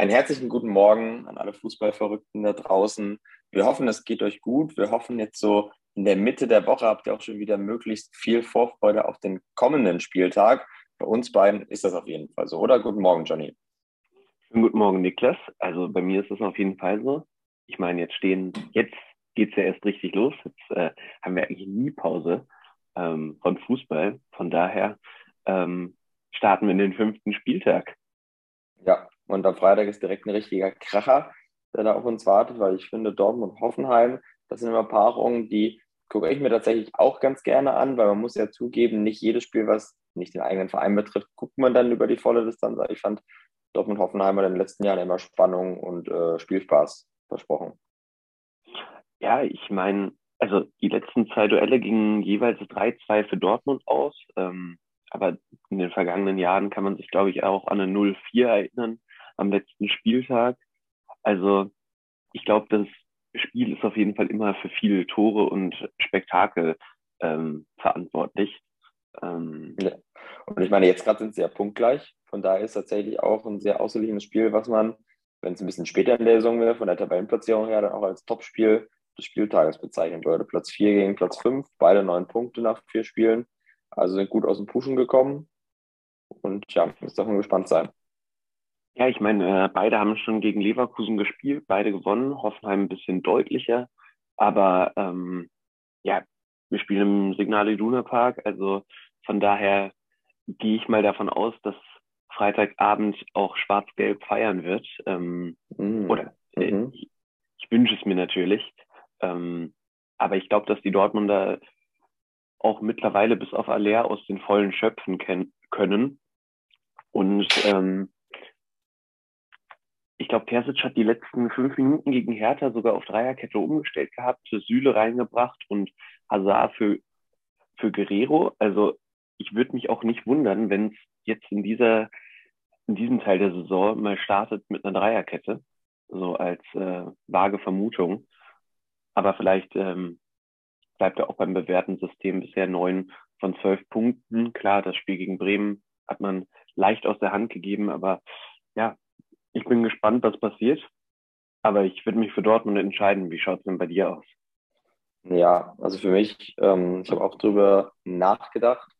Einen herzlichen guten Morgen an alle Fußballverrückten da draußen. Wir hoffen, es geht euch gut. Wir hoffen jetzt so in der Mitte der Woche habt ihr auch schon wieder möglichst viel Vorfreude auf den kommenden Spieltag. Bei uns beiden ist das auf jeden Fall so, oder? Guten Morgen, Johnny. Guten Morgen, Niklas. Also bei mir ist das auf jeden Fall so. Ich meine, jetzt stehen, jetzt geht es ja erst richtig los. Jetzt äh, haben wir eigentlich nie Pause ähm, von Fußball. Von daher ähm, starten wir in den fünften Spieltag. Ja, und am Freitag ist direkt ein richtiger Kracher, der da auf uns wartet, weil ich finde, Dortmund und Hoffenheim, das sind immer Paarungen, die gucke ich mir tatsächlich auch ganz gerne an, weil man muss ja zugeben, nicht jedes Spiel, was nicht den eigenen Verein betrifft, guckt man dann über die volle Distanz. Ich fand Dortmund Hoffenheim in den letzten Jahren immer Spannung und äh, Spielspaß versprochen. Ja, ich meine, also die letzten zwei Duelle gingen jeweils 3-2 für Dortmund aus. Ähm, aber in den vergangenen Jahren kann man sich, glaube ich, auch an eine 0-4 erinnern am letzten Spieltag. Also ich glaube, das Spiel ist auf jeden Fall immer für viele Tore und Spektakel ähm, verantwortlich. Ähm. Und ich meine, jetzt gerade sind sie ja punktgleich. Von daher ist tatsächlich auch ein sehr ausgeglichenes Spiel, was man, wenn es ein bisschen später in der Saison wäre, von der Tabellenplatzierung her, dann auch als Topspiel des Spieltages bezeichnen würde. Platz 4 gegen Platz 5, beide neun Punkte nach vier Spielen. Also sind gut aus dem Pushen gekommen. Und ja, darf man gespannt sein. Ja, ich meine, äh, beide haben schon gegen Leverkusen gespielt, beide gewonnen, Hoffenheim ein bisschen deutlicher. Aber ähm, ja, wir spielen im Signal Iduna Park, also von daher gehe ich mal davon aus, dass Freitagabend auch schwarz-gelb feiern wird. Ähm, mm. Oder äh, mhm. ich, ich wünsche es mir natürlich. Ähm, aber ich glaube, dass die Dortmunder auch mittlerweile bis auf Aller aus den vollen schöpfen können. Und ähm, ich glaube, Terzic hat die letzten fünf Minuten gegen Hertha sogar auf Dreierkette umgestellt gehabt, Süle reingebracht und Hazard für, für Guerrero. Also ich würde mich auch nicht wundern, wenn es jetzt in dieser in diesem Teil der Saison mal startet mit einer Dreierkette, so als äh, vage Vermutung. Aber vielleicht ähm, bleibt er auch beim bewährten System bisher neun von zwölf Punkten. Klar, das Spiel gegen Bremen hat man leicht aus der Hand gegeben, aber ja, ich bin gespannt, was passiert. Aber ich würde mich für Dortmund entscheiden. Wie schaut es denn bei dir aus? Ja, also für mich, ähm, ich habe auch darüber nachgedacht,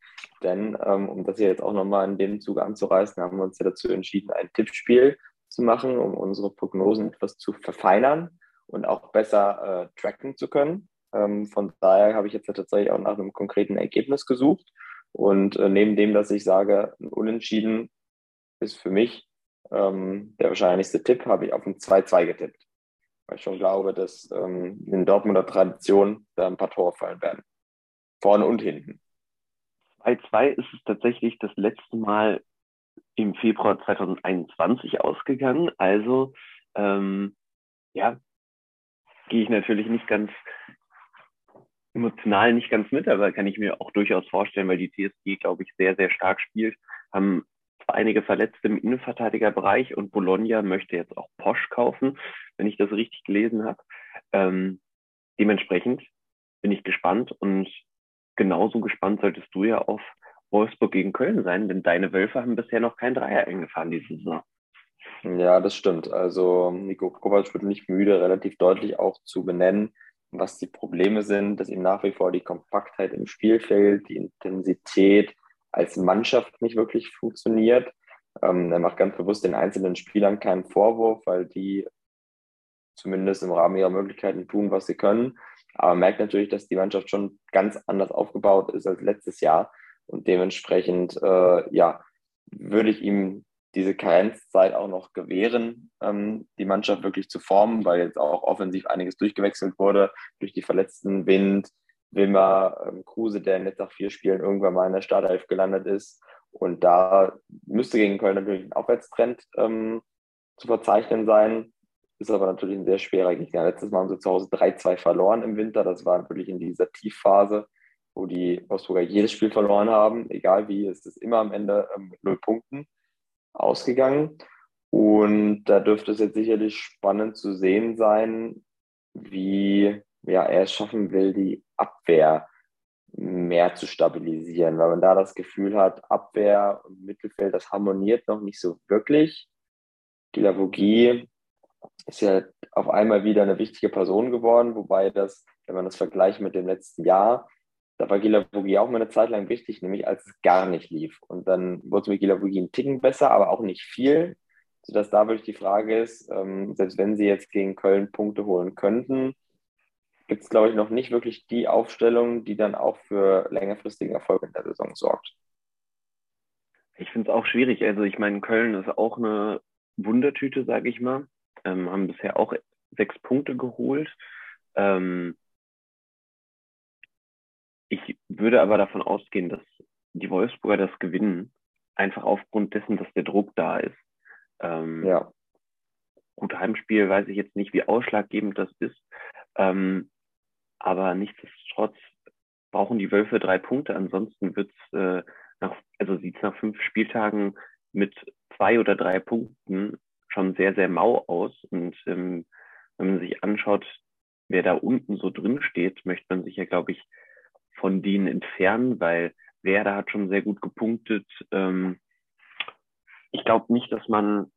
denn ähm, um das hier jetzt auch nochmal in dem Zuge anzureißen, haben wir uns ja dazu entschieden, ein Tippspiel zu machen, um unsere Prognosen etwas zu verfeinern und auch besser äh, tracken zu können. Ähm, von daher habe ich jetzt tatsächlich auch nach einem konkreten Ergebnis gesucht. Und äh, neben dem, dass ich sage, ein Unentschieden ist für mich ähm, der wahrscheinlichste Tipp, habe ich auf ein 2-2 getippt. Weil ich schon glaube, dass ähm, in Dortmunder Tradition da ein paar Tore fallen werden. Vorne und hinten. 2-2 ist es tatsächlich das letzte Mal im Februar 2021 ausgegangen. Also, ähm, ja, gehe ich natürlich nicht ganz emotional nicht ganz mit, aber kann ich mir auch durchaus vorstellen, weil die TSG, glaube ich, sehr, sehr stark spielt, haben einige Verletzte im Innenverteidigerbereich und Bologna möchte jetzt auch Posch kaufen, wenn ich das richtig gelesen habe. Ähm, dementsprechend bin ich gespannt und genauso gespannt solltest du ja auf Wolfsburg gegen Köln sein, denn deine Wölfe haben bisher noch kein Dreier eingefahren diese Saison. Ja, das stimmt. Also Nico Kovac wird nicht müde, relativ deutlich auch zu benennen, was die Probleme sind, dass ihm nach wie vor die Kompaktheit im Spiel fehlt, die Intensität, als Mannschaft nicht wirklich funktioniert. Ähm, er macht ganz bewusst den einzelnen Spielern keinen Vorwurf, weil die zumindest im Rahmen ihrer Möglichkeiten tun, was sie können. Aber merkt natürlich, dass die Mannschaft schon ganz anders aufgebaut ist als letztes Jahr. Und dementsprechend, äh, ja, würde ich ihm diese Karenzzeit auch noch gewähren, ähm, die Mannschaft wirklich zu formen, weil jetzt auch offensiv einiges durchgewechselt wurde durch die verletzten Wind, Wilmer ähm, Kruse, der jetzt nach vier Spielen irgendwann mal in der Startelf gelandet ist. Und da müsste gegen Köln natürlich ein Aufwärtstrend ähm, zu verzeichnen sein. Ist aber natürlich ein sehr schwerer Gegner. Letztes Mal haben sie zu Hause 3-2 verloren im Winter. Das war natürlich in dieser Tiefphase, wo die Wolfsburger jedes Spiel verloren haben. Egal wie, es ist immer am Ende ähm, mit null Punkten ausgegangen. Und da dürfte es jetzt sicherlich spannend zu sehen sein, wie ja, er es schaffen will, die Abwehr mehr zu stabilisieren, weil man da das Gefühl hat, Abwehr und Mittelfeld, das harmoniert noch nicht so wirklich. Gilavogi ist ja auf einmal wieder eine wichtige Person geworden, wobei das, wenn man das vergleicht mit dem letzten Jahr, da war Gilavogi auch mal eine Zeit lang wichtig, nämlich als es gar nicht lief. Und dann wurde es mit Gilavogi ein Ticken besser, aber auch nicht viel, sodass da wirklich die Frage ist, ähm, selbst wenn sie jetzt gegen Köln Punkte holen könnten, gibt es, glaube ich, noch nicht wirklich die Aufstellung, die dann auch für längerfristigen Erfolg in der Saison sorgt. Ich finde es auch schwierig. Also ich meine, Köln ist auch eine Wundertüte, sage ich mal. Ähm, haben bisher auch sechs Punkte geholt. Ähm, ich würde aber davon ausgehen, dass die Wolfsburger das gewinnen, einfach aufgrund dessen, dass der Druck da ist. Ähm, ja. Gut, Heimspiel weiß ich jetzt nicht, wie ausschlaggebend das ist. Ähm, aber nichtsdestotrotz brauchen die Wölfe drei Punkte. Ansonsten wird's äh, nach, also sieht's nach fünf Spieltagen mit zwei oder drei Punkten schon sehr, sehr mau aus. Und ähm, wenn man sich anschaut, wer da unten so drin steht, möchte man sich ja, glaube ich, von denen entfernen, weil Werder hat schon sehr gut gepunktet. Ähm, ich glaube nicht, dass man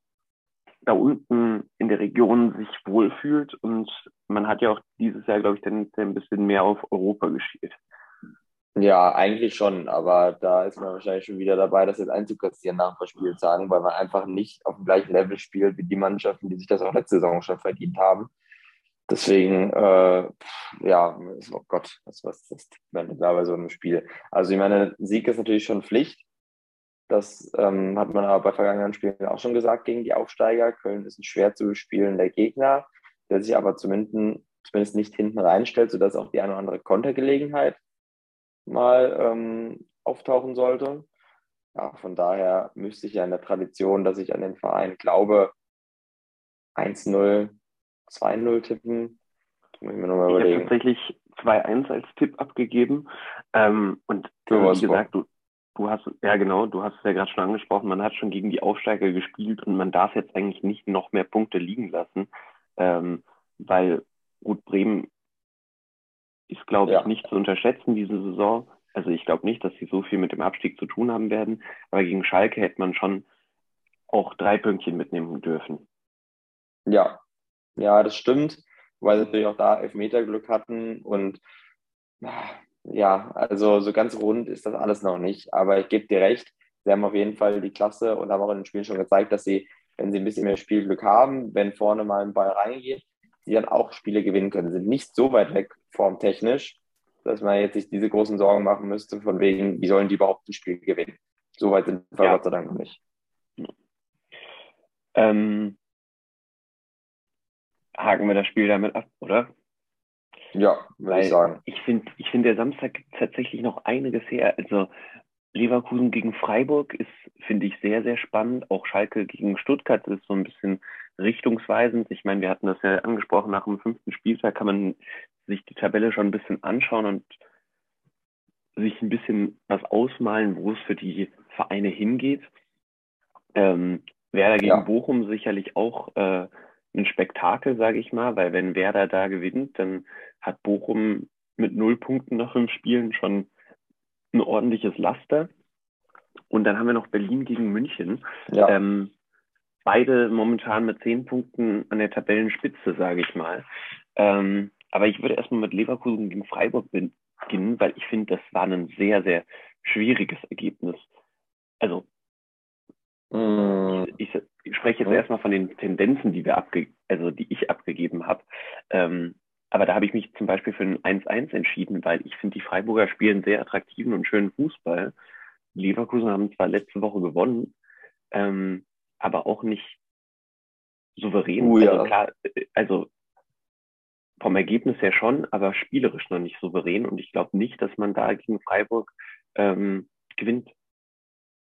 da unten in der Region sich wohlfühlt. Und man hat ja auch dieses Jahr, glaube ich, dann ein bisschen mehr auf Europa geschielt. Ja, eigentlich schon, aber da ist man wahrscheinlich schon wieder dabei, das jetzt einzukassieren nach ein paar sagen, weil man einfach nicht auf dem gleichen Level spielt wie die Mannschaften, die sich das auch letzte Saison schon verdient haben. Deswegen, äh, ja, oh Gott, was, was das man da bei so einem Spiel. Also ich meine, Sieg ist natürlich schon Pflicht, das ähm, hat man aber bei vergangenen Spielen auch schon gesagt gegen die Aufsteiger. Köln ist ein schwer zu bespielender Gegner, der sich aber zumindest, zumindest nicht hinten reinstellt, sodass auch die eine oder andere Kontergelegenheit mal ähm, auftauchen sollte. Ja, von daher müsste ich ja in der Tradition, dass ich an den Verein glaube, 1-0, 2-0 tippen. ich ich habe tatsächlich 2-1 als Tipp abgegeben. Ähm, und äh, wie gesagt, du, du hast, ja genau, du hast es ja gerade schon angesprochen, man hat schon gegen die Aufsteiger gespielt und man darf jetzt eigentlich nicht noch mehr Punkte liegen lassen, ähm, weil gut, Bremen ist, glaube ich, ja. nicht zu unterschätzen diese Saison. Also ich glaube nicht, dass sie so viel mit dem Abstieg zu tun haben werden, aber gegen Schalke hätte man schon auch drei Pünktchen mitnehmen dürfen. Ja, ja, das stimmt, weil sie natürlich auch da Elfmeterglück hatten und ja, also so ganz rund ist das alles noch nicht. Aber ich gebe dir recht, sie haben auf jeden Fall die Klasse und haben auch in den Spielen schon gezeigt, dass sie, wenn sie ein bisschen mehr Spielglück haben, wenn vorne mal ein Ball reingeht, sie dann auch Spiele gewinnen können. Sie sind nicht so weit weg formtechnisch, dass man jetzt sich diese großen Sorgen machen müsste, von wegen, wie sollen die überhaupt ein Spiel gewinnen. So weit sind wir ja. Gott sei Dank noch nicht. Ähm, haken wir das Spiel damit ab, oder? Ja, würde ich sagen. Ich finde, ich find, der Samstag tatsächlich noch einiges her. Also Leverkusen gegen Freiburg ist, finde ich, sehr, sehr spannend. Auch Schalke gegen Stuttgart ist so ein bisschen richtungsweisend. Ich meine, wir hatten das ja angesprochen, nach dem fünften Spieltag kann man sich die Tabelle schon ein bisschen anschauen und sich ein bisschen was ausmalen, wo es für die Vereine hingeht. Ähm, Werder gegen ja. Bochum sicherlich auch äh, ein Spektakel, sage ich mal, weil wenn Werder da gewinnt, dann hat Bochum mit null Punkten nach fünf Spielen schon ein ordentliches Laster. Und dann haben wir noch Berlin gegen München. Ja. Ähm, beide momentan mit zehn Punkten an der Tabellenspitze, sage ich mal. Ähm, aber ich würde erstmal mit Leverkusen gegen Freiburg beginnen, weil ich finde, das war ein sehr, sehr schwieriges Ergebnis. Also ich, ich, spreche jetzt erstmal von den Tendenzen, die wir abge also die ich abgegeben habe. Ähm, aber da habe ich mich zum Beispiel für ein 1-1 entschieden, weil ich finde, die Freiburger spielen sehr attraktiven und schönen Fußball. Leverkusen haben zwar letzte Woche gewonnen, ähm, aber auch nicht souverän. Uh, ja. Also klar, also vom Ergebnis her schon, aber spielerisch noch nicht souverän. Und ich glaube nicht, dass man da gegen Freiburg ähm, gewinnt.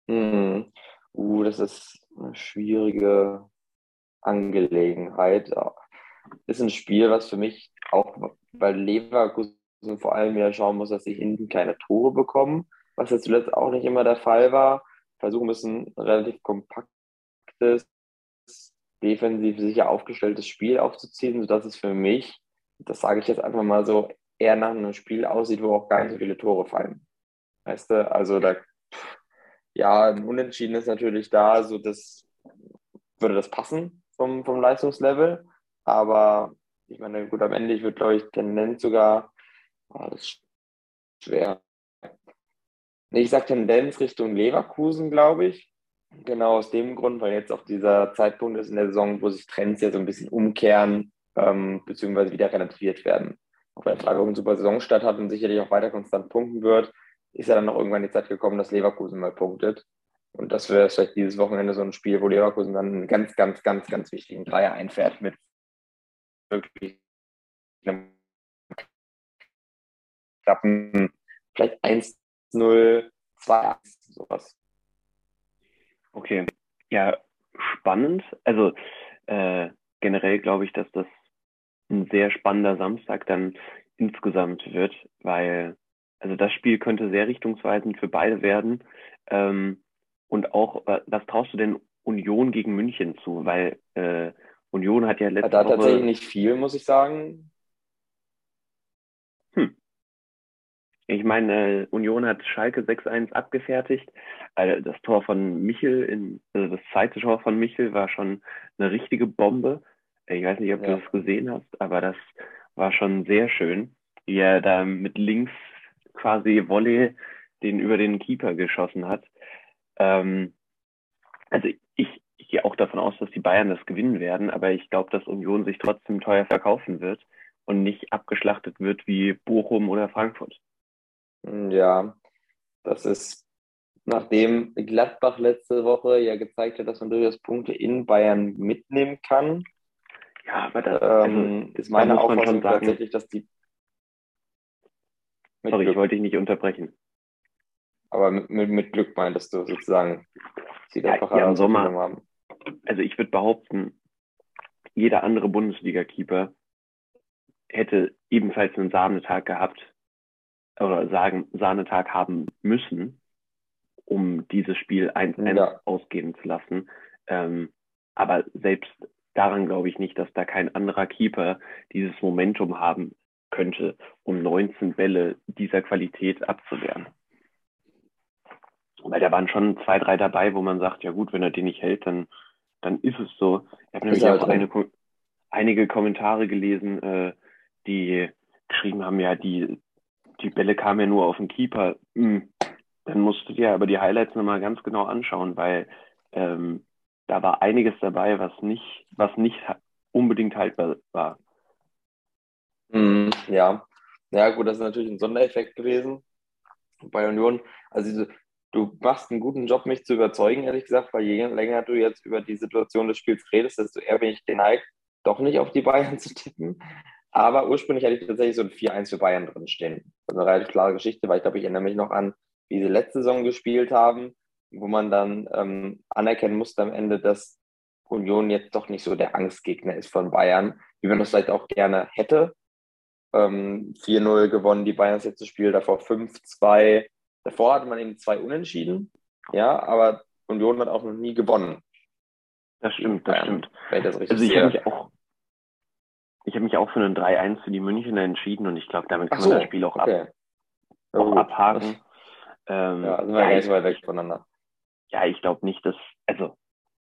Mhm. Uh, das ist eine schwierige Angelegenheit. Ist ein Spiel, was für mich auch, weil Leverkusen vor allem wieder schauen muss, dass sie hinten keine Tore bekommen, was ja zuletzt auch nicht immer der Fall war. Versuchen müssen, ein relativ kompaktes, defensiv sicher aufgestelltes Spiel aufzuziehen, sodass es für mich, das sage ich jetzt einfach mal so, eher nach einem Spiel aussieht, wo auch gar nicht so viele Tore fallen. Weißt du, also da ja, ein Unentschieden ist natürlich da, so dass würde das passen vom, vom Leistungslevel. Aber ich meine, gut, am Ende, ich würde, glaube ich, Tendenz sogar, oh, das ist schwer. Ich sage Tendenz Richtung Leverkusen, glaube ich. Genau aus dem Grund, weil jetzt auch dieser Zeitpunkt ist in der Saison, wo sich Trends ja so ein bisschen umkehren, ähm, beziehungsweise wieder relativiert werden. Auch wenn Freiburg eine super Saison statt hat und sicherlich auch weiter konstant punkten wird, ist ja dann noch irgendwann die Zeit gekommen, dass Leverkusen mal punktet. Und das wäre vielleicht dieses Wochenende so ein Spiel, wo Leverkusen dann einen ganz, ganz, ganz, ganz wichtigen Dreier einfährt mit wirklich einem knappen, vielleicht 1-0, 2-1, sowas. Okay, ja, spannend. Also äh, generell glaube ich, dass das ein sehr spannender Samstag dann insgesamt wird, weil also das Spiel könnte sehr richtungsweisend für beide werden. Ähm, und auch, äh, was traust du denn Union gegen München zu? Weil äh, Union hat ja letzte Da Woche... tatsächlich nicht viel, muss ich sagen. Hm. Ich meine, äh, Union hat Schalke 6-1 abgefertigt. Also das Tor von Michel, in, also das zweite Tor von Michel war schon eine richtige Bombe. Ich weiß nicht, ob ja. du das gesehen hast, aber das war schon sehr schön, wie er da mit links quasi Volley den über den Keeper geschossen hat. Ähm, also ich, ich gehe auch davon aus, dass die Bayern das gewinnen werden, aber ich glaube, dass Union sich trotzdem teuer verkaufen wird und nicht abgeschlachtet wird wie Bochum oder Frankfurt. Ja, das ist, nachdem Gladbach letzte Woche ja gezeigt hat, dass man durchaus Punkte in Bayern mitnehmen kann. Ja, aber das ähm, also, ist meine Auffassung tatsächlich, dass die. Sorry, Glück. ich wollte dich nicht unterbrechen. Aber mit, mit, mit Glück meintest du sozusagen. Sieht ja, einfach ja, im Sommer. Haben. Also ich würde behaupten, jeder andere Bundesliga-Keeper hätte ebenfalls einen Sahnetag gehabt oder sagen, Sahnetag haben müssen, um dieses Spiel 1-1 ja. ausgehen zu lassen. Ähm, aber selbst daran glaube ich nicht, dass da kein anderer Keeper dieses Momentum haben könnte, um 19 Bälle dieser Qualität abzuwehren. Weil da waren schon zwei, drei dabei, wo man sagt, ja gut, wenn er den nicht hält, dann, dann ist es so. Ich habe nämlich auch eine, einige Kommentare gelesen, äh, die geschrieben haben, ja, die, die Bälle kamen ja nur auf den Keeper. Hm. Dann musst du dir aber die Highlights nochmal ganz genau anschauen, weil ähm, da war einiges dabei, was nicht, was nicht unbedingt haltbar war. Mm, ja. Ja, gut, das ist natürlich ein Sondereffekt gewesen bei Union. Also du machst einen guten Job, mich zu überzeugen, ehrlich gesagt, weil je länger du jetzt über die Situation des Spiels redest, desto eher bin ich geneigt, doch nicht auf die Bayern zu tippen. Aber ursprünglich hatte ich tatsächlich so ein 4-1 für Bayern drinstehen. Das ist eine relativ klare Geschichte, weil ich glaube, ich erinnere mich noch an, wie sie letzte Saison gespielt haben, wo man dann ähm, anerkennen musste am Ende, dass Union jetzt doch nicht so der Angstgegner ist von Bayern, wie man das vielleicht auch gerne hätte. Ähm, 4-0 gewonnen die Bayern das letzte Spiel, davor 5-2 Davor hatte man eben zwei Unentschieden, ja, aber Union hat auch noch nie gewonnen. Das stimmt, das stimmt. Das also ich habe mich auch ich habe mich auch für einen 3-1 für die Münchner entschieden und ich glaube, damit kann so, man das Spiel auch, okay. ab, auch abhaken. Ähm, ja, sind wir ja, ganz weit weg voneinander. Ja, ich glaube nicht, dass, also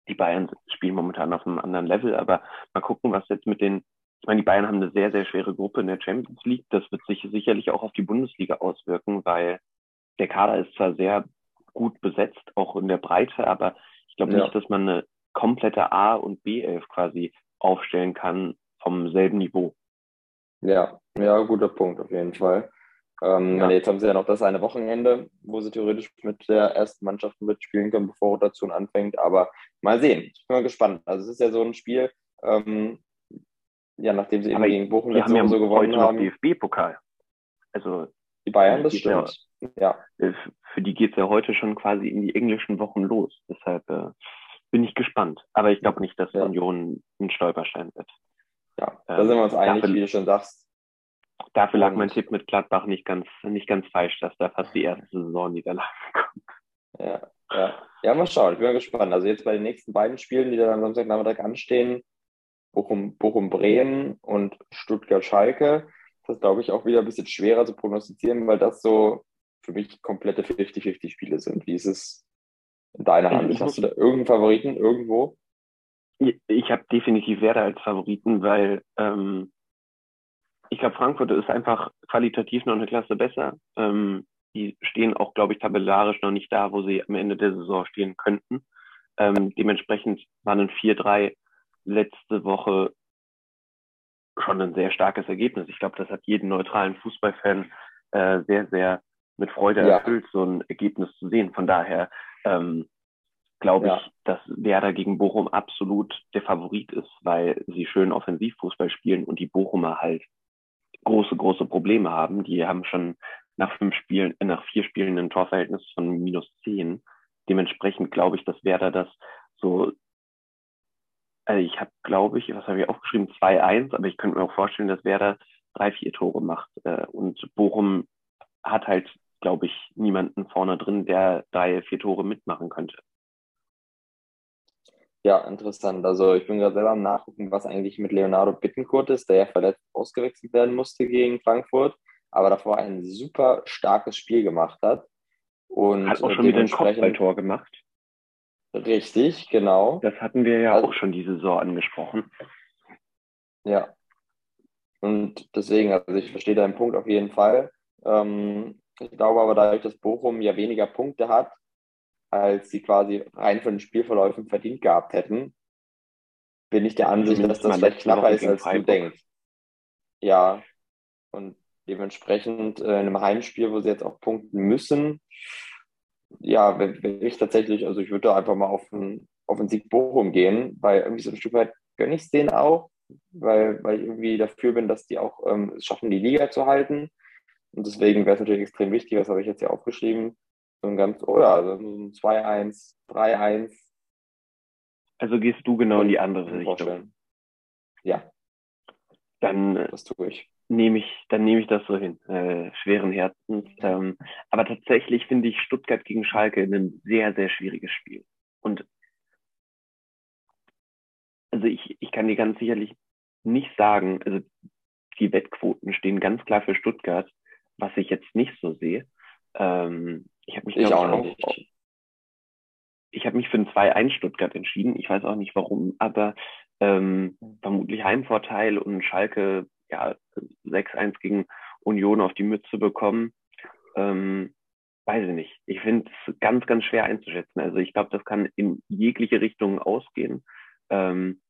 die Bayern spielen momentan auf einem anderen Level, aber mal gucken, was jetzt mit den, ich meine, die Bayern haben eine sehr, sehr schwere Gruppe in der Champions League. Das wird sich sicherlich auch auf die Bundesliga auswirken, weil der Kader ist zwar sehr gut besetzt, auch in der Breite, aber ich glaube ja. nicht, dass man eine komplette A- und B-Elf quasi aufstellen kann vom selben Niveau. Ja, ja, guter Punkt auf jeden Fall. Ähm, ja. Jetzt haben sie ja noch das eine Wochenende, wo sie theoretisch mit der ersten Mannschaft mitspielen können, bevor Rotation anfängt. Aber mal sehen. Ich bin mal gespannt. Also es ist ja so ein Spiel, ähm, ja, nachdem sie eben gegen Bochum letzte Woche so gewonnen haben. DFB-Pokal. Also die Bayern, das stimmt. Ja. ja. Für die geht es ja heute schon quasi in die englischen Wochen los. Deshalb äh, bin ich gespannt. Aber ich glaube nicht, dass ja. Union ein Stolperstein wird. Ja, da ähm, sind wir uns einig, dafür, wie du schon sagst. Dafür lag mein Tipp mit Gladbach nicht ganz, nicht ganz falsch, dass da fast die erste Saison Niederlage kommt. Ja, ja. ja, mal schauen. Ich bin mal gespannt. Also jetzt bei den nächsten beiden Spielen, die dann am Samstagnachmittag anstehen, Bochum, Bochum Bremen und Stuttgart Schalke, das glaube ich auch wieder ein bisschen schwerer zu prognostizieren, weil das so für mich komplette 50-50 Spiele sind. Wie ist es in deiner Hand? Hast du da irgendeinen Favoriten irgendwo? Ich habe definitiv Werder als Favoriten, weil ähm, ich glaube, Frankfurt ist einfach qualitativ noch eine Klasse besser. Ähm, die stehen auch, glaube ich, tabellarisch noch nicht da, wo sie am Ende der Saison stehen könnten. Ähm, dementsprechend waren ein 4-3 letzte Woche schon ein sehr starkes Ergebnis. Ich glaube, das hat jeden neutralen Fußballfan äh, sehr, sehr mit Freude ja. erfüllt, so ein Ergebnis zu sehen. Von daher ähm, glaube ja. ich, dass Werder gegen Bochum absolut der Favorit ist, weil sie schön Offensivfußball spielen und die Bochumer halt große, große Probleme haben. Die haben schon nach fünf Spielen, äh, nach vier Spielen ein Torverhältnis von minus zehn. Dementsprechend glaube ich, dass Werder das so, also ich habe, glaube ich, was habe ich aufgeschrieben, 2-1, aber ich könnte mir auch vorstellen, dass Werder drei, vier Tore macht. Äh, und Bochum hat halt, glaube ich, niemanden vorne drin, der drei, vier Tore mitmachen könnte. Ja, interessant. Also ich bin gerade selber am Nachgucken, was eigentlich mit Leonardo Bittencourt ist, der ja verletzt ausgewechselt werden musste gegen Frankfurt, aber davor ein super starkes Spiel gemacht hat. Und hat auch schon wieder ein Kopfballtor gemacht. Richtig, genau. Das hatten wir ja also, auch schon diese Saison angesprochen. Ja. Und deswegen, also ich verstehe deinen Punkt auf jeden Fall. Ähm, ich glaube aber dadurch, dass Bochum ja weniger Punkte hat, als sie quasi rein von den Spielverläufen verdient gehabt hätten, bin ich der Ansicht, dass das vielleicht knapper ist, als Freiburg. du denkst. Ja, und dementsprechend äh, in einem Heimspiel, wo sie jetzt auch punkten müssen, ja, wenn, ich tatsächlich, also ich würde da einfach mal auf einen, auf einen Sieg Bochum gehen, weil irgendwie so ein Stück weit gönne ich es denen auch, weil, weil ich irgendwie dafür bin, dass die auch ähm, es schaffen, die Liga zu halten. Und deswegen wäre es natürlich extrem wichtig, das habe ich jetzt hier aufgeschrieben, so ein ganz, oh also ein 2-1, 3-1. Also gehst du genau in die andere Richtung. Ja. Dann das tue ich. Nehme ich, dann nehme ich das so hin, äh, schweren Herzens. Ähm, aber tatsächlich finde ich Stuttgart gegen Schalke ein sehr, sehr schwieriges Spiel. Und also ich, ich kann dir ganz sicherlich nicht sagen, also die Wettquoten stehen ganz klar für Stuttgart, was ich jetzt nicht so sehe. Ähm, ich habe mich ich auch, auch nicht. Ich habe mich für ein 2-1 Stuttgart entschieden. Ich weiß auch nicht warum, aber ähm, vermutlich Heimvorteil und Schalke ja 6-1 gegen Union auf die Mütze bekommen. Ähm, weiß ich nicht. Ich finde es ganz, ganz schwer einzuschätzen. Also ich glaube, das kann in jegliche Richtung ausgehen. Ähm,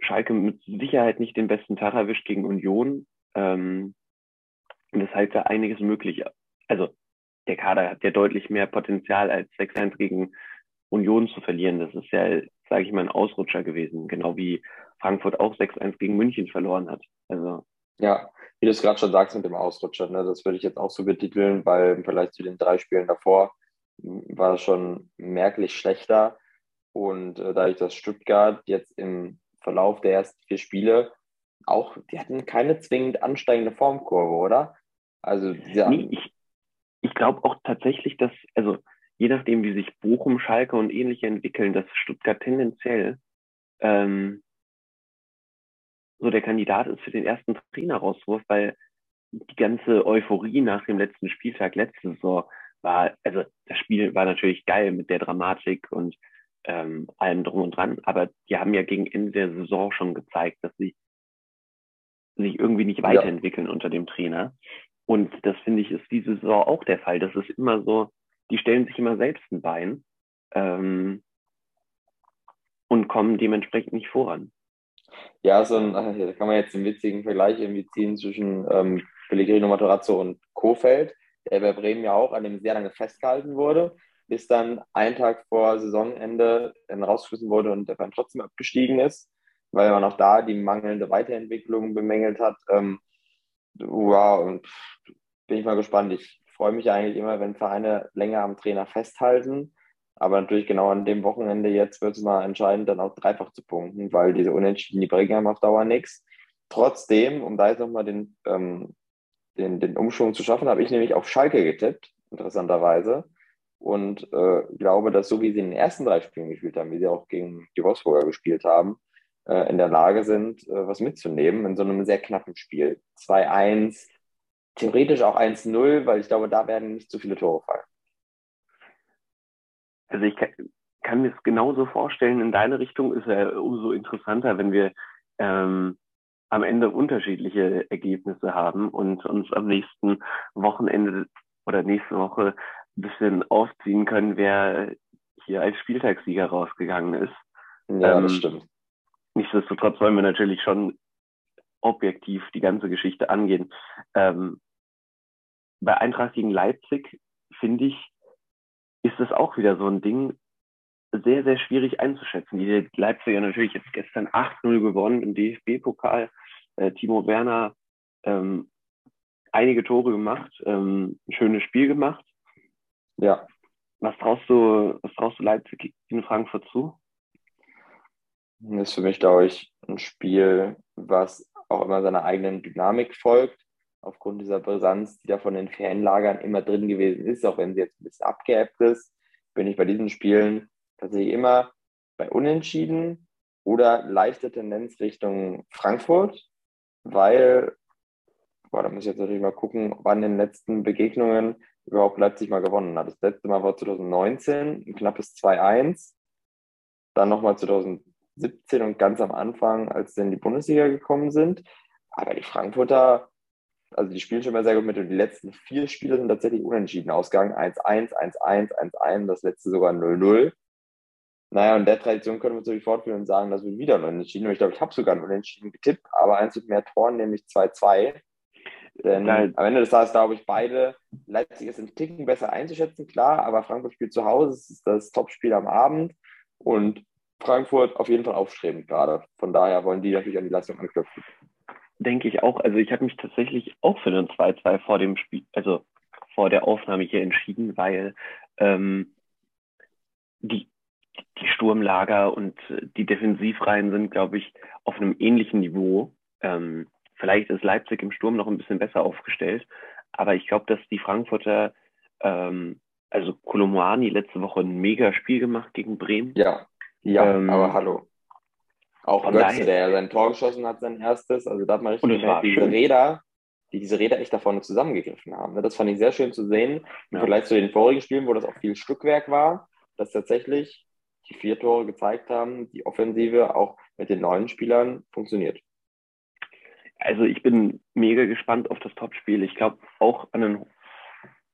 Schalke mit Sicherheit nicht den besten Tag erwischt gegen Union. Ähm, und das heißt ja einiges möglich. Also der Kader hat ja deutlich mehr Potenzial als 6-1 gegen Union zu verlieren. Das ist ja, sage ich mal, ein Ausrutscher gewesen, genau wie Frankfurt auch 6-1 gegen München verloren hat. Also ja, wie du es gerade schon sagst mit dem Ausrutscher, ne, das würde ich jetzt auch so betiteln, weil im Vergleich zu den drei Spielen davor war es schon merklich schlechter. Und äh, dadurch, dass Stuttgart jetzt im Verlauf der ersten vier Spiele auch, die hatten keine zwingend ansteigende Formkurve, oder? Also, ja. Nee, ich, ich glaube auch tatsächlich, dass, also je nachdem, wie sich Bochum, Schalke und ähnliche entwickeln, dass Stuttgart tendenziell ähm, so der Kandidat ist für den ersten Trainerauswurf, weil die ganze Euphorie nach dem letzten Spieltag letzte Saison war, also das Spiel war natürlich geil mit der Dramatik und ähm, allem drum und dran, aber die haben ja gegen Ende der Saison schon gezeigt, dass sie sich irgendwie nicht weiterentwickeln ja. unter dem Trainer. Und das finde ich ist diese Saison auch der Fall. Das ist immer so, die stellen sich immer selbst ein Bein ähm, und kommen dementsprechend nicht voran. Ja, so ein, da kann man jetzt einen witzigen Vergleich irgendwie ziehen zwischen ähm, Pellegrino Matarazzo und Kofeld, der bei Bremen ja auch an dem sehr lange festgehalten wurde, bis dann einen Tag vor Saisonende rausgeschmissen wurde und der dann trotzdem abgestiegen ist, weil man auch da die mangelnde Weiterentwicklung bemängelt hat. Ähm, wow, und bin ich mal gespannt. Ich freue mich eigentlich immer, wenn Vereine länger am Trainer festhalten. Aber natürlich genau an dem Wochenende jetzt wird es mal entscheidend, dann auch dreifach zu punkten, weil diese Unentschieden, die bringen einem auf Dauer nichts. Trotzdem, um da jetzt nochmal den, ähm, den, den Umschwung zu schaffen, habe ich nämlich auf Schalke getippt, interessanterweise. Und äh, glaube, dass so wie sie in den ersten drei Spielen gespielt haben, wie sie auch gegen die Wolfsburger gespielt haben, äh, in der Lage sind, äh, was mitzunehmen in so einem sehr knappen Spiel. 2-1, theoretisch auch 1-0, weil ich glaube, da werden nicht so viele Tore fallen. Also ich kann, kann mir es genauso vorstellen. In deine Richtung ist er umso interessanter, wenn wir ähm, am Ende unterschiedliche Ergebnisse haben und uns am nächsten Wochenende oder nächste Woche ein bisschen aufziehen können, wer hier als Spieltagssieger rausgegangen ist. Ja, ähm, das stimmt. Nichtsdestotrotz wollen wir natürlich schon objektiv die ganze Geschichte angehen. Ähm, bei Eintracht gegen Leipzig, finde ich, ist es auch wieder so ein Ding, sehr, sehr schwierig einzuschätzen. Die Leipziger natürlich jetzt gestern 8-0 gewonnen im DFB-Pokal. Äh, Timo Werner ähm, einige Tore gemacht, ähm, ein schönes Spiel gemacht. Ja. Was traust du, was traust du Leipzig in Frankfurt zu? Das ist für mich, glaube ich, ein Spiel, was auch immer seiner eigenen Dynamik folgt, aufgrund dieser Brisanz, die da von den Fanlagern immer drin gewesen ist, auch wenn sie jetzt ein bisschen abgeebbt ist, bin ich bei diesen Spielen tatsächlich immer bei Unentschieden oder leichte Tendenz Richtung Frankfurt, weil, boah, da muss ich jetzt natürlich mal gucken, wann in den letzten Begegnungen überhaupt Leipzig mal gewonnen hat. Das letzte Mal war 2019, ein knappes 2-1. Dann nochmal 2017 und ganz am Anfang, als sie in die Bundesliga gekommen sind. Aber die Frankfurter, also die spielen schon mal sehr gut mit und die letzten vier Spiele sind tatsächlich unentschieden ausgegangen. 1-1, 1-1, 1-1, das letzte sogar 0-0. Naja, und der Tradition können wir natürlich fortführen und sagen, das wird wieder ein Unentschieden. Und ich glaube, ich habe sogar ein Unentschieden getippt, aber eins mit mehr Toren, nämlich 2-2. Denn Nein. am Ende des Tages glaube ich, beide, Leipzig ist ein Ticken besser einzuschätzen, klar, aber Frankfurt spielt zu Hause, es ist das Topspiel am Abend und Frankfurt auf jeden Fall aufstrebend gerade. Von daher wollen die natürlich an die Leistung anknüpfen. Denke ich auch. Also ich habe mich tatsächlich auch für den 2-2 vor dem Spiel, also vor der Aufnahme hier entschieden, weil ähm, die die Sturmlager und äh, die Defensivreihen sind, glaube ich, auf einem ähnlichen Niveau. Ähm, vielleicht ist Leipzig im Sturm noch ein bisschen besser aufgestellt, aber ich glaube, dass die Frankfurter, ähm, also Kolomoani letzte Woche ein mega Spiel gemacht gegen Bremen. Ja, ja, ähm, aber hallo. Auch Götze, daher, der ja sein Tor geschossen hat, sein erstes, also da hat man richtig gemerkt, diese schön. Räder, die diese Räder echt da vorne zusammengegriffen haben. Ne? Das fand ich sehr schön zu sehen, im ja. Vergleich zu den vorigen Spielen, wo das auch viel Stückwerk war, dass tatsächlich die vier Tore gezeigt haben, die Offensive auch mit den neuen Spielern funktioniert. Also ich bin mega gespannt auf das Topspiel. Ich glaube auch an ein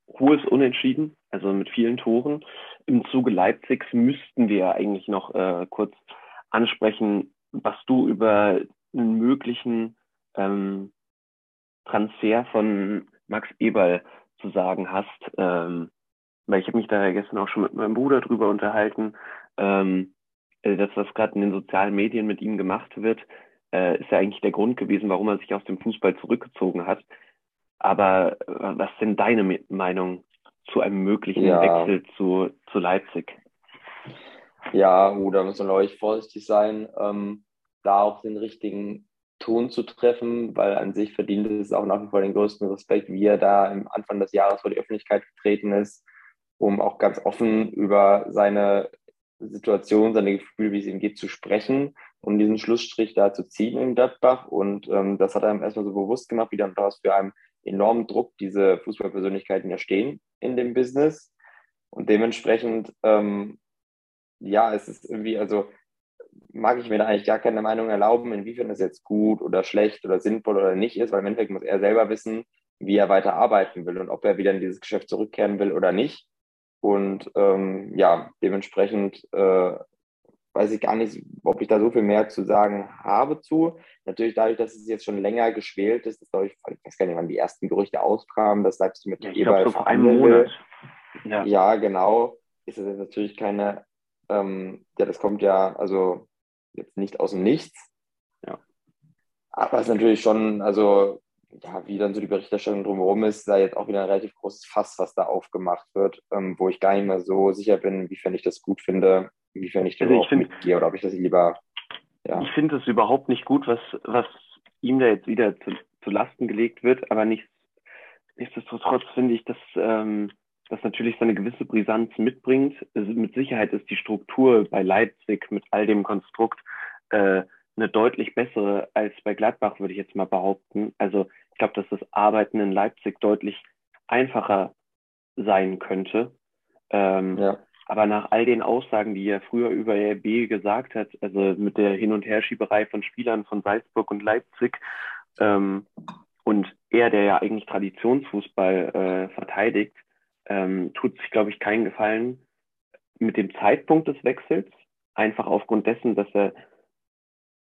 hohes Unentschieden, also mit vielen Toren. Im Zuge Leipzigs müssten wir eigentlich noch äh, kurz ansprechen, was du über einen möglichen ähm, Transfer von Max Eberl zu sagen hast. Ähm, weil ich habe mich da gestern auch schon mit meinem Bruder drüber unterhalten. Ähm, äh, das, was gerade in den sozialen Medien mit ihm gemacht wird, äh, ist ja eigentlich der Grund gewesen, warum er sich aus dem Fußball zurückgezogen hat. Aber äh, was ist denn deine Meinung zu einem möglichen ja. Wechsel zu, zu Leipzig? Ja, gut, da muss man, glaube ich, vorsichtig sein, ähm, da auch den richtigen Ton zu treffen, weil an sich verdient es auch nach wie vor den größten Respekt, wie er da im Anfang des Jahres vor die Öffentlichkeit getreten ist, um auch ganz offen über seine Situation, seine Gefühle, wie es ihm geht, zu sprechen und diesen Schlussstrich da zu ziehen in Gladbach. Und ähm, das hat er ihm erstmal so bewusst gemacht, wie dann was für einen enormen Druck diese Fußballpersönlichkeiten ja stehen in dem Business. Und dementsprechend, ähm, ja, es ist irgendwie, also mag ich mir da eigentlich gar keine Meinung erlauben, inwiefern das jetzt gut oder schlecht oder sinnvoll oder nicht ist, weil im Endeffekt muss er selber wissen, wie er weiter arbeiten will und ob er wieder in dieses Geschäft zurückkehren will oder nicht. Und ähm, ja, dementsprechend äh, weiß ich gar nicht, ob ich da so viel mehr zu sagen habe zu. Natürlich dadurch, dass es jetzt schon länger geschwelt ist, ist, glaube ich, ich weiß gar nicht, wann die ersten Gerüchte auskamen, dass Leipzig mit ja, Eberl so einem Monat. Ja. ja. genau. Ist das jetzt natürlich keine, ähm, ja, das kommt ja also jetzt nicht aus dem Nichts. Ja. Aber es ist natürlich schon, also ja, wie dann so die Berichterstattung drumherum ist, da jetzt auch wieder ein relativ großes Fass, was da aufgemacht wird, ähm, wo ich gar nicht mehr so sicher bin, inwiefern ich das gut finde, inwiefern ich da also ich mitgehe oder ob ich das lieber. Ja. Ich finde es überhaupt nicht gut, was, was ihm da jetzt wieder zu, zu Lasten gelegt wird, aber nicht, nichtsdestotrotz finde ich, dass ähm, das natürlich seine gewisse Brisanz mitbringt. Also mit Sicherheit ist die Struktur bei Leipzig mit all dem Konstrukt äh, eine deutlich bessere als bei Gladbach, würde ich jetzt mal behaupten. Also ich glaube, dass das Arbeiten in Leipzig deutlich einfacher sein könnte. Ähm, ja. Aber nach all den Aussagen, die er früher über RB gesagt hat, also mit der Hin- und Herschieberei von Spielern von Salzburg und Leipzig, ähm, und er, der ja eigentlich Traditionsfußball äh, verteidigt, ähm, tut sich, glaube ich, keinen Gefallen mit dem Zeitpunkt des Wechsels, einfach aufgrund dessen, dass er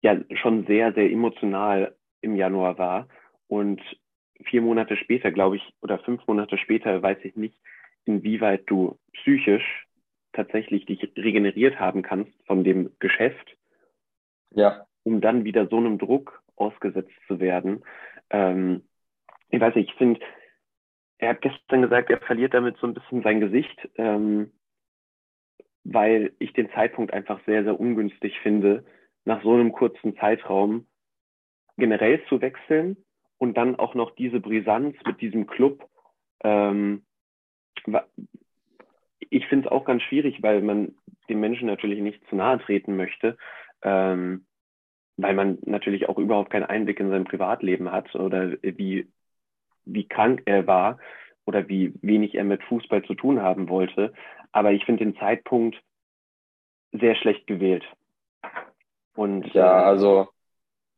ja schon sehr, sehr emotional im Januar war und vier Monate später, glaube ich, oder fünf Monate später, weiß ich nicht, inwieweit du psychisch tatsächlich dich regeneriert haben kannst von dem Geschäft, ja. um dann wieder so einem Druck ausgesetzt zu werden. Ähm, ich weiß nicht, ich finde, er hat gestern gesagt, er verliert damit so ein bisschen sein Gesicht, ähm, weil ich den Zeitpunkt einfach sehr, sehr ungünstig finde, nach so einem kurzen Zeitraum generell zu wechseln und dann auch noch diese Brisanz mit diesem Club. Ähm, ich finde es auch ganz schwierig, weil man den Menschen natürlich nicht zu nahe treten möchte, ähm, weil man natürlich auch überhaupt keinen Einblick in sein Privatleben hat oder wie, wie krank er war oder wie wenig er mit Fußball zu tun haben wollte. Aber ich finde den Zeitpunkt sehr schlecht gewählt. Und, ja, äh, also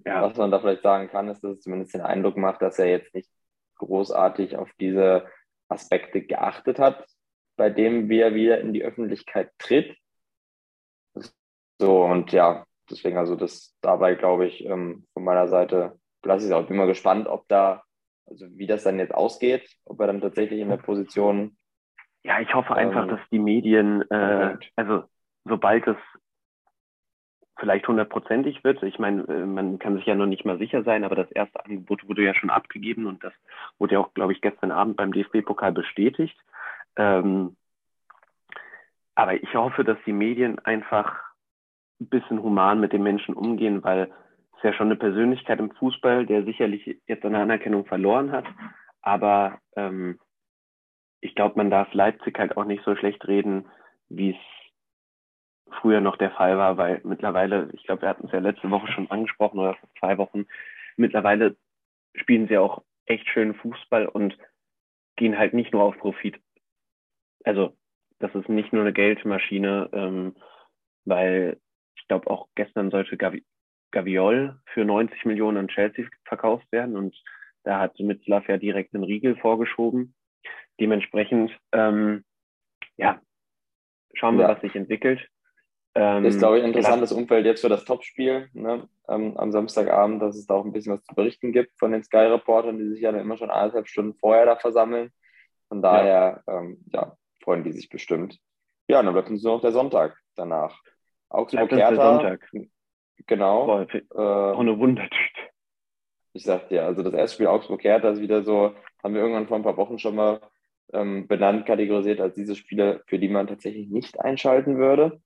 ja. was man da vielleicht sagen kann, ist, dass es zumindest den Eindruck macht, dass er jetzt nicht großartig auf diese Aspekte geachtet hat, bei dem wie er wieder in die Öffentlichkeit tritt. So, und ja, deswegen also das dabei, glaube ich, ähm, von meiner Seite lasse ich es auch immer gespannt, ob da, also wie das dann jetzt ausgeht, ob er dann tatsächlich in der Position. Ja, ich hoffe einfach, ähm, dass die Medien, äh, also sobald es vielleicht hundertprozentig wird. Ich meine, äh, man kann sich ja noch nicht mal sicher sein, aber das erste Angebot wurde ja schon abgegeben und das wurde ja auch, glaube ich, gestern Abend beim DFB-Pokal bestätigt. Ähm, aber ich hoffe, dass die Medien einfach ein bisschen human mit den Menschen umgehen, weil es ja schon eine Persönlichkeit im Fußball, der sicherlich jetzt eine Anerkennung verloren hat. Aber ähm, ich glaube, man darf Leipzig halt auch nicht so schlecht reden, wie es früher noch der Fall war, weil mittlerweile, ich glaube, wir hatten es ja letzte Woche schon angesprochen oder vor zwei Wochen, mittlerweile spielen sie auch echt schönen Fußball und gehen halt nicht nur auf Profit also das ist nicht nur eine Geldmaschine, ähm, weil ich glaube auch gestern sollte Gavi Gaviol für 90 Millionen an Chelsea verkauft werden und da hat Mitzlaff ja direkt einen Riegel vorgeschoben. Dementsprechend, ähm, ja, schauen wir, ja. was sich entwickelt. Ähm, ist, glaube ich, ein interessantes Umfeld jetzt für das Topspiel ne? ähm, am Samstagabend, dass es da auch ein bisschen was zu berichten gibt von den Sky-Reportern, die sich ja dann immer schon eineinhalb Stunden vorher da versammeln. Von daher, ja, ähm, ja freuen die sich bestimmt. Ja, dann bleibt uns nur noch der Sonntag danach. Augsburg Hertha. Sonntag. Genau. Boah, äh, eine Wundertüte. Ich sagte ja, also das erste Spiel Augsburg Hertha ist wieder so, haben wir irgendwann vor ein paar Wochen schon mal ähm, benannt, kategorisiert als diese Spiele, für die man tatsächlich nicht einschalten würde.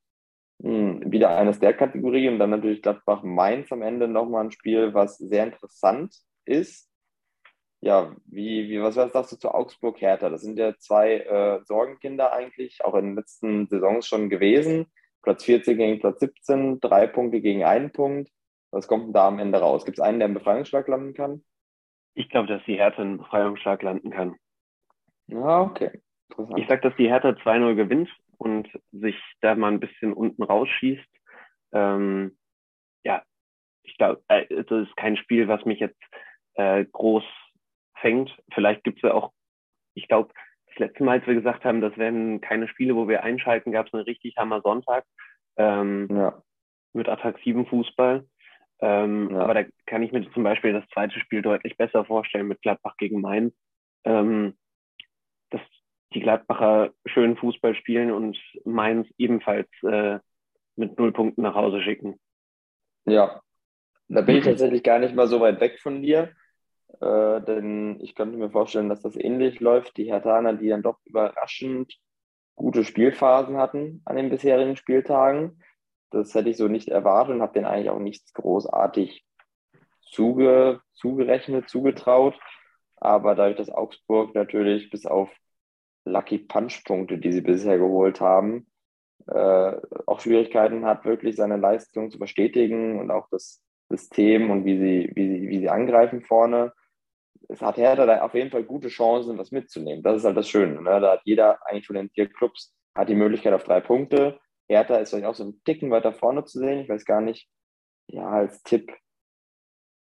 Hm, wieder eines der Kategorien und dann natürlich Gladbach-Mainz am Ende nochmal ein Spiel, was sehr interessant ist, ja, wie, wie, was sagst du zu Augsburg Hertha? Das sind ja zwei äh, Sorgenkinder eigentlich, auch in den letzten Saisons schon gewesen. Platz 14 gegen Platz 17, drei Punkte gegen einen Punkt. Was kommt denn da am Ende raus? Gibt es einen, der einen Befreiungsschlag landen kann? Ich glaube, dass die Hertha einen Befreiungsschlag landen kann. Ja, okay. Ich sage, dass die Hertha 2-0 gewinnt und sich da mal ein bisschen unten rausschießt. Ähm, ja, ich glaube, äh, das ist kein Spiel, was mich jetzt äh, groß fängt. Vielleicht gibt es ja auch, ich glaube, das letzte Mal, als wir gesagt haben, das wären keine Spiele, wo wir einschalten, gab es einen richtig Hammer Sonntag ähm, ja. mit attraktivem Fußball. Ähm, ja. Aber da kann ich mir zum Beispiel das zweite Spiel deutlich besser vorstellen mit Gladbach gegen Mainz. Ähm, dass die Gladbacher schönen Fußball spielen und Mainz ebenfalls äh, mit null Punkten nach Hause schicken. Ja, da bin ich tatsächlich gar nicht mal so weit weg von dir. Äh, denn ich könnte mir vorstellen, dass das ähnlich läuft. Die Hertaner, die dann doch überraschend gute Spielphasen hatten an den bisherigen Spieltagen. Das hätte ich so nicht erwartet und habe denen eigentlich auch nichts großartig zuge, zugerechnet, zugetraut. Aber dadurch, dass Augsburg natürlich bis auf Lucky Punch-Punkte, die sie bisher geholt haben, äh, auch Schwierigkeiten hat, wirklich seine Leistung zu bestätigen und auch das System und wie sie, wie sie, wie sie angreifen vorne, es hat Hertha da auf jeden Fall gute Chancen, was mitzunehmen. Das ist halt das Schöne. Ne? Da hat jeder eigentlich von den vier Clubs hat die Möglichkeit auf drei Punkte. Hertha ist vielleicht auch so ein Ticken weiter vorne zu sehen. Ich weiß gar nicht. Ja, als Tipp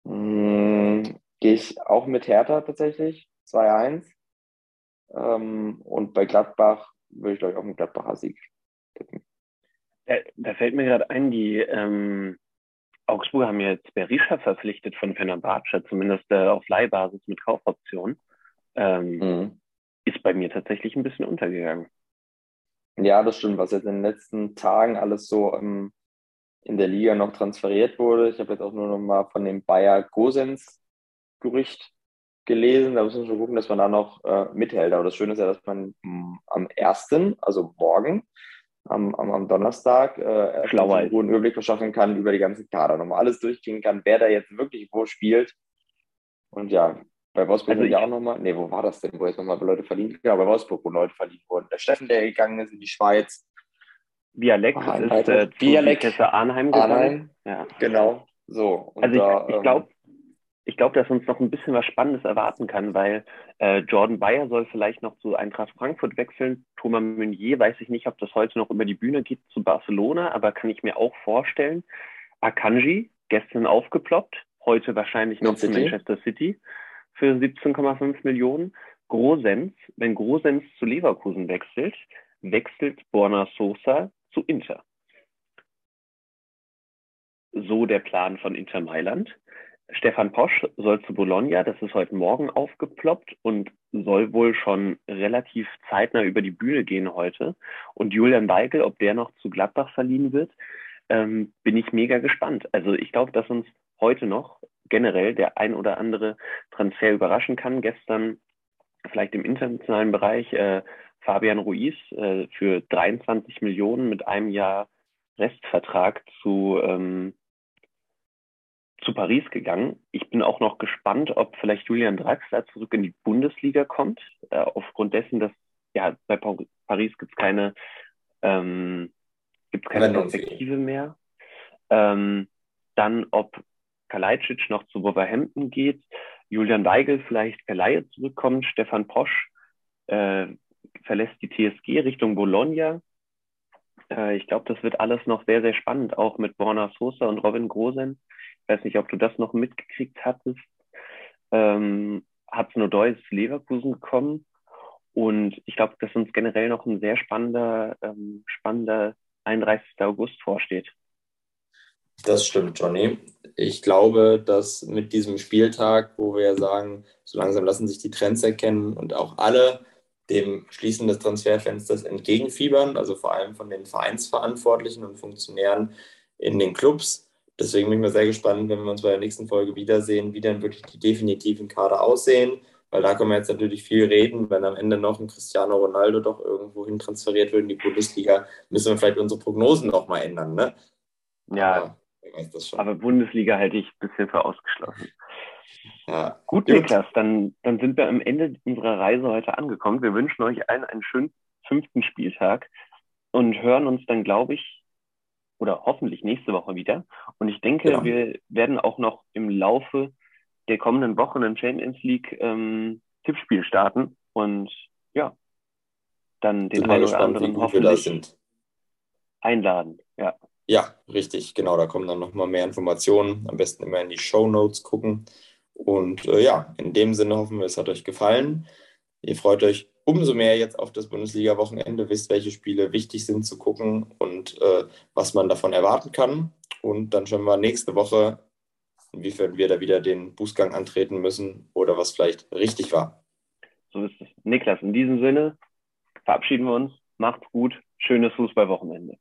hm, gehe ich auch mit Hertha tatsächlich. 2-1. Ähm, und bei Gladbach würde ich, glaube ich, auch einen Gladbacher Sieg tippen. Da, fällt mir gerade ein, die ähm, Augsburger haben jetzt Berisha verpflichtet von Fenerbahce, zumindest äh, auf Leihbasis mit Kaufoption. Ähm, mhm. Ist bei mir tatsächlich ein bisschen untergegangen. Ja, das stimmt, was jetzt in den letzten Tagen alles so ähm, in der Liga noch transferiert wurde. Ich habe jetzt auch nur noch mal von dem Bayer Gosens Gerücht gelesen. Da müssen wir schon gucken, dass man da noch äh, mithält. Aber das Schöne ist ja, dass man am 1., also morgen, am, am, am Donnerstag, äh, Schlauer einen guten Überblick verschaffen kann über die ganzen Kader. Nochmal alles durchgehen kann, wer da jetzt wirklich wo spielt. Und ja, bei Wolfsburg also ja auch nochmal, nee, wo war das denn, wo jetzt nochmal Leute verliehen Ja, bei Wolfsburg, wo Leute verliehen wurden. Der Steffen, der gegangen ist in die Schweiz. Dialekt ah, ist äh, Dialekt. Arnheim gegangen. Arnheim, ja. genau. So. also ich, ich glaube, ich glaube, dass uns noch ein bisschen was Spannendes erwarten kann, weil äh, Jordan Bayer soll vielleicht noch zu Eintracht Frankfurt wechseln. Thomas Meunier weiß ich nicht, ob das heute noch über die Bühne geht zu Barcelona, aber kann ich mir auch vorstellen. Akanji, gestern aufgeploppt, heute wahrscheinlich noch zu Manchester City für 17,5 Millionen. Grosens, wenn Grosens zu Leverkusen wechselt, wechselt Borna Sosa zu Inter. So der Plan von Inter Mailand. Stefan Posch soll zu Bologna, das ist heute Morgen aufgeploppt und soll wohl schon relativ zeitnah über die Bühne gehen heute. Und Julian Weigel, ob der noch zu Gladbach verliehen wird, ähm, bin ich mega gespannt. Also ich glaube, dass uns heute noch generell der ein oder andere Transfer überraschen kann. Gestern vielleicht im internationalen Bereich äh, Fabian Ruiz äh, für 23 Millionen mit einem Jahr Restvertrag zu ähm, zu Paris gegangen. Ich bin auch noch gespannt, ob vielleicht Julian Draxler zurück in die Bundesliga kommt, äh, aufgrund dessen, dass ja bei Paris gibt es keine, ähm, gibt's keine Perspektive mehr. Ähm, dann, ob Kalajdzic noch zu Wolverhampton geht, Julian Weigel vielleicht per Laie zurückkommt, Stefan Posch äh, verlässt die TSG Richtung Bologna. Äh, ich glaube, das wird alles noch sehr, sehr spannend, auch mit Borna Sosa und Robin Grosen weiß nicht, ob du das noch mitgekriegt hattest, ähm, hat Snowdoy ist Leverkusen gekommen. Und ich glaube, dass uns generell noch ein sehr spannender, ähm, spannender 31. August vorsteht. Das stimmt, Johnny. Ich glaube, dass mit diesem Spieltag, wo wir sagen, so langsam lassen sich die Trends erkennen und auch alle dem Schließen des Transferfensters entgegenfiebern, also vor allem von den Vereinsverantwortlichen und Funktionären in den Clubs, Deswegen bin ich mal sehr gespannt, wenn wir uns bei der nächsten Folge wiedersehen, wie dann wirklich die definitiven Kader aussehen. Weil da können wir jetzt natürlich viel reden. Wenn am Ende noch ein Cristiano Ronaldo doch irgendwo hin transferiert wird in die Bundesliga, müssen wir vielleicht unsere Prognosen nochmal ändern. Ne? Ja, aber, aber Bundesliga halte ich ein bisschen für ausgeschlossen. Ja. Gut, Gut, Niklas, dann, dann sind wir am Ende unserer Reise heute angekommen. Wir wünschen euch allen einen schönen fünften Spieltag und hören uns dann, glaube ich, oder hoffentlich nächste Woche wieder. Und ich denke, ja. wir werden auch noch im Laufe der kommenden Wochen ein Champions League ähm, Tippspiel starten und ja, dann den einen oder anderen hoffentlich einladen. Ja. ja, richtig, genau. Da kommen dann nochmal mehr Informationen. Am besten immer in die Show Notes gucken. Und äh, ja, in dem Sinne hoffen wir, es hat euch gefallen. Ihr freut euch umso mehr jetzt auf das Bundesliga-Wochenende, wisst, welche Spiele wichtig sind zu gucken und äh, was man davon erwarten kann. Und dann schauen wir nächste Woche, inwiefern wir da wieder den Bußgang antreten müssen oder was vielleicht richtig war. So ist es. Niklas, in diesem Sinne verabschieden wir uns. Macht's gut. Schönes Fußballwochenende.